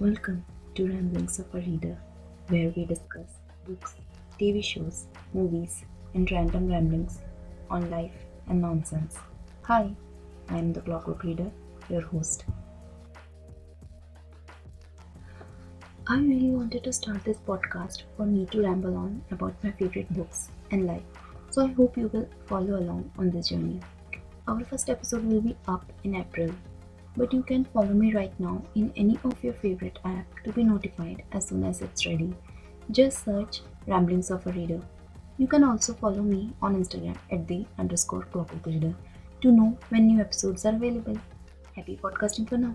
Welcome to Ramblings of a Reader, where we discuss books, TV shows, movies, and random ramblings on life and nonsense. Hi, I am the Clockwork Reader, your host. I really wanted to start this podcast for me to ramble on about my favorite books and life, so I hope you will follow along on this journey. Our first episode will be up in April, but you can follow me right now in any of your favorite app to be notified as soon as it's ready. Just search Ramblings of a Reader. You can also follow me on Instagram at the underscore clockwork reader to know when new episodes are available. Happy podcasting for now.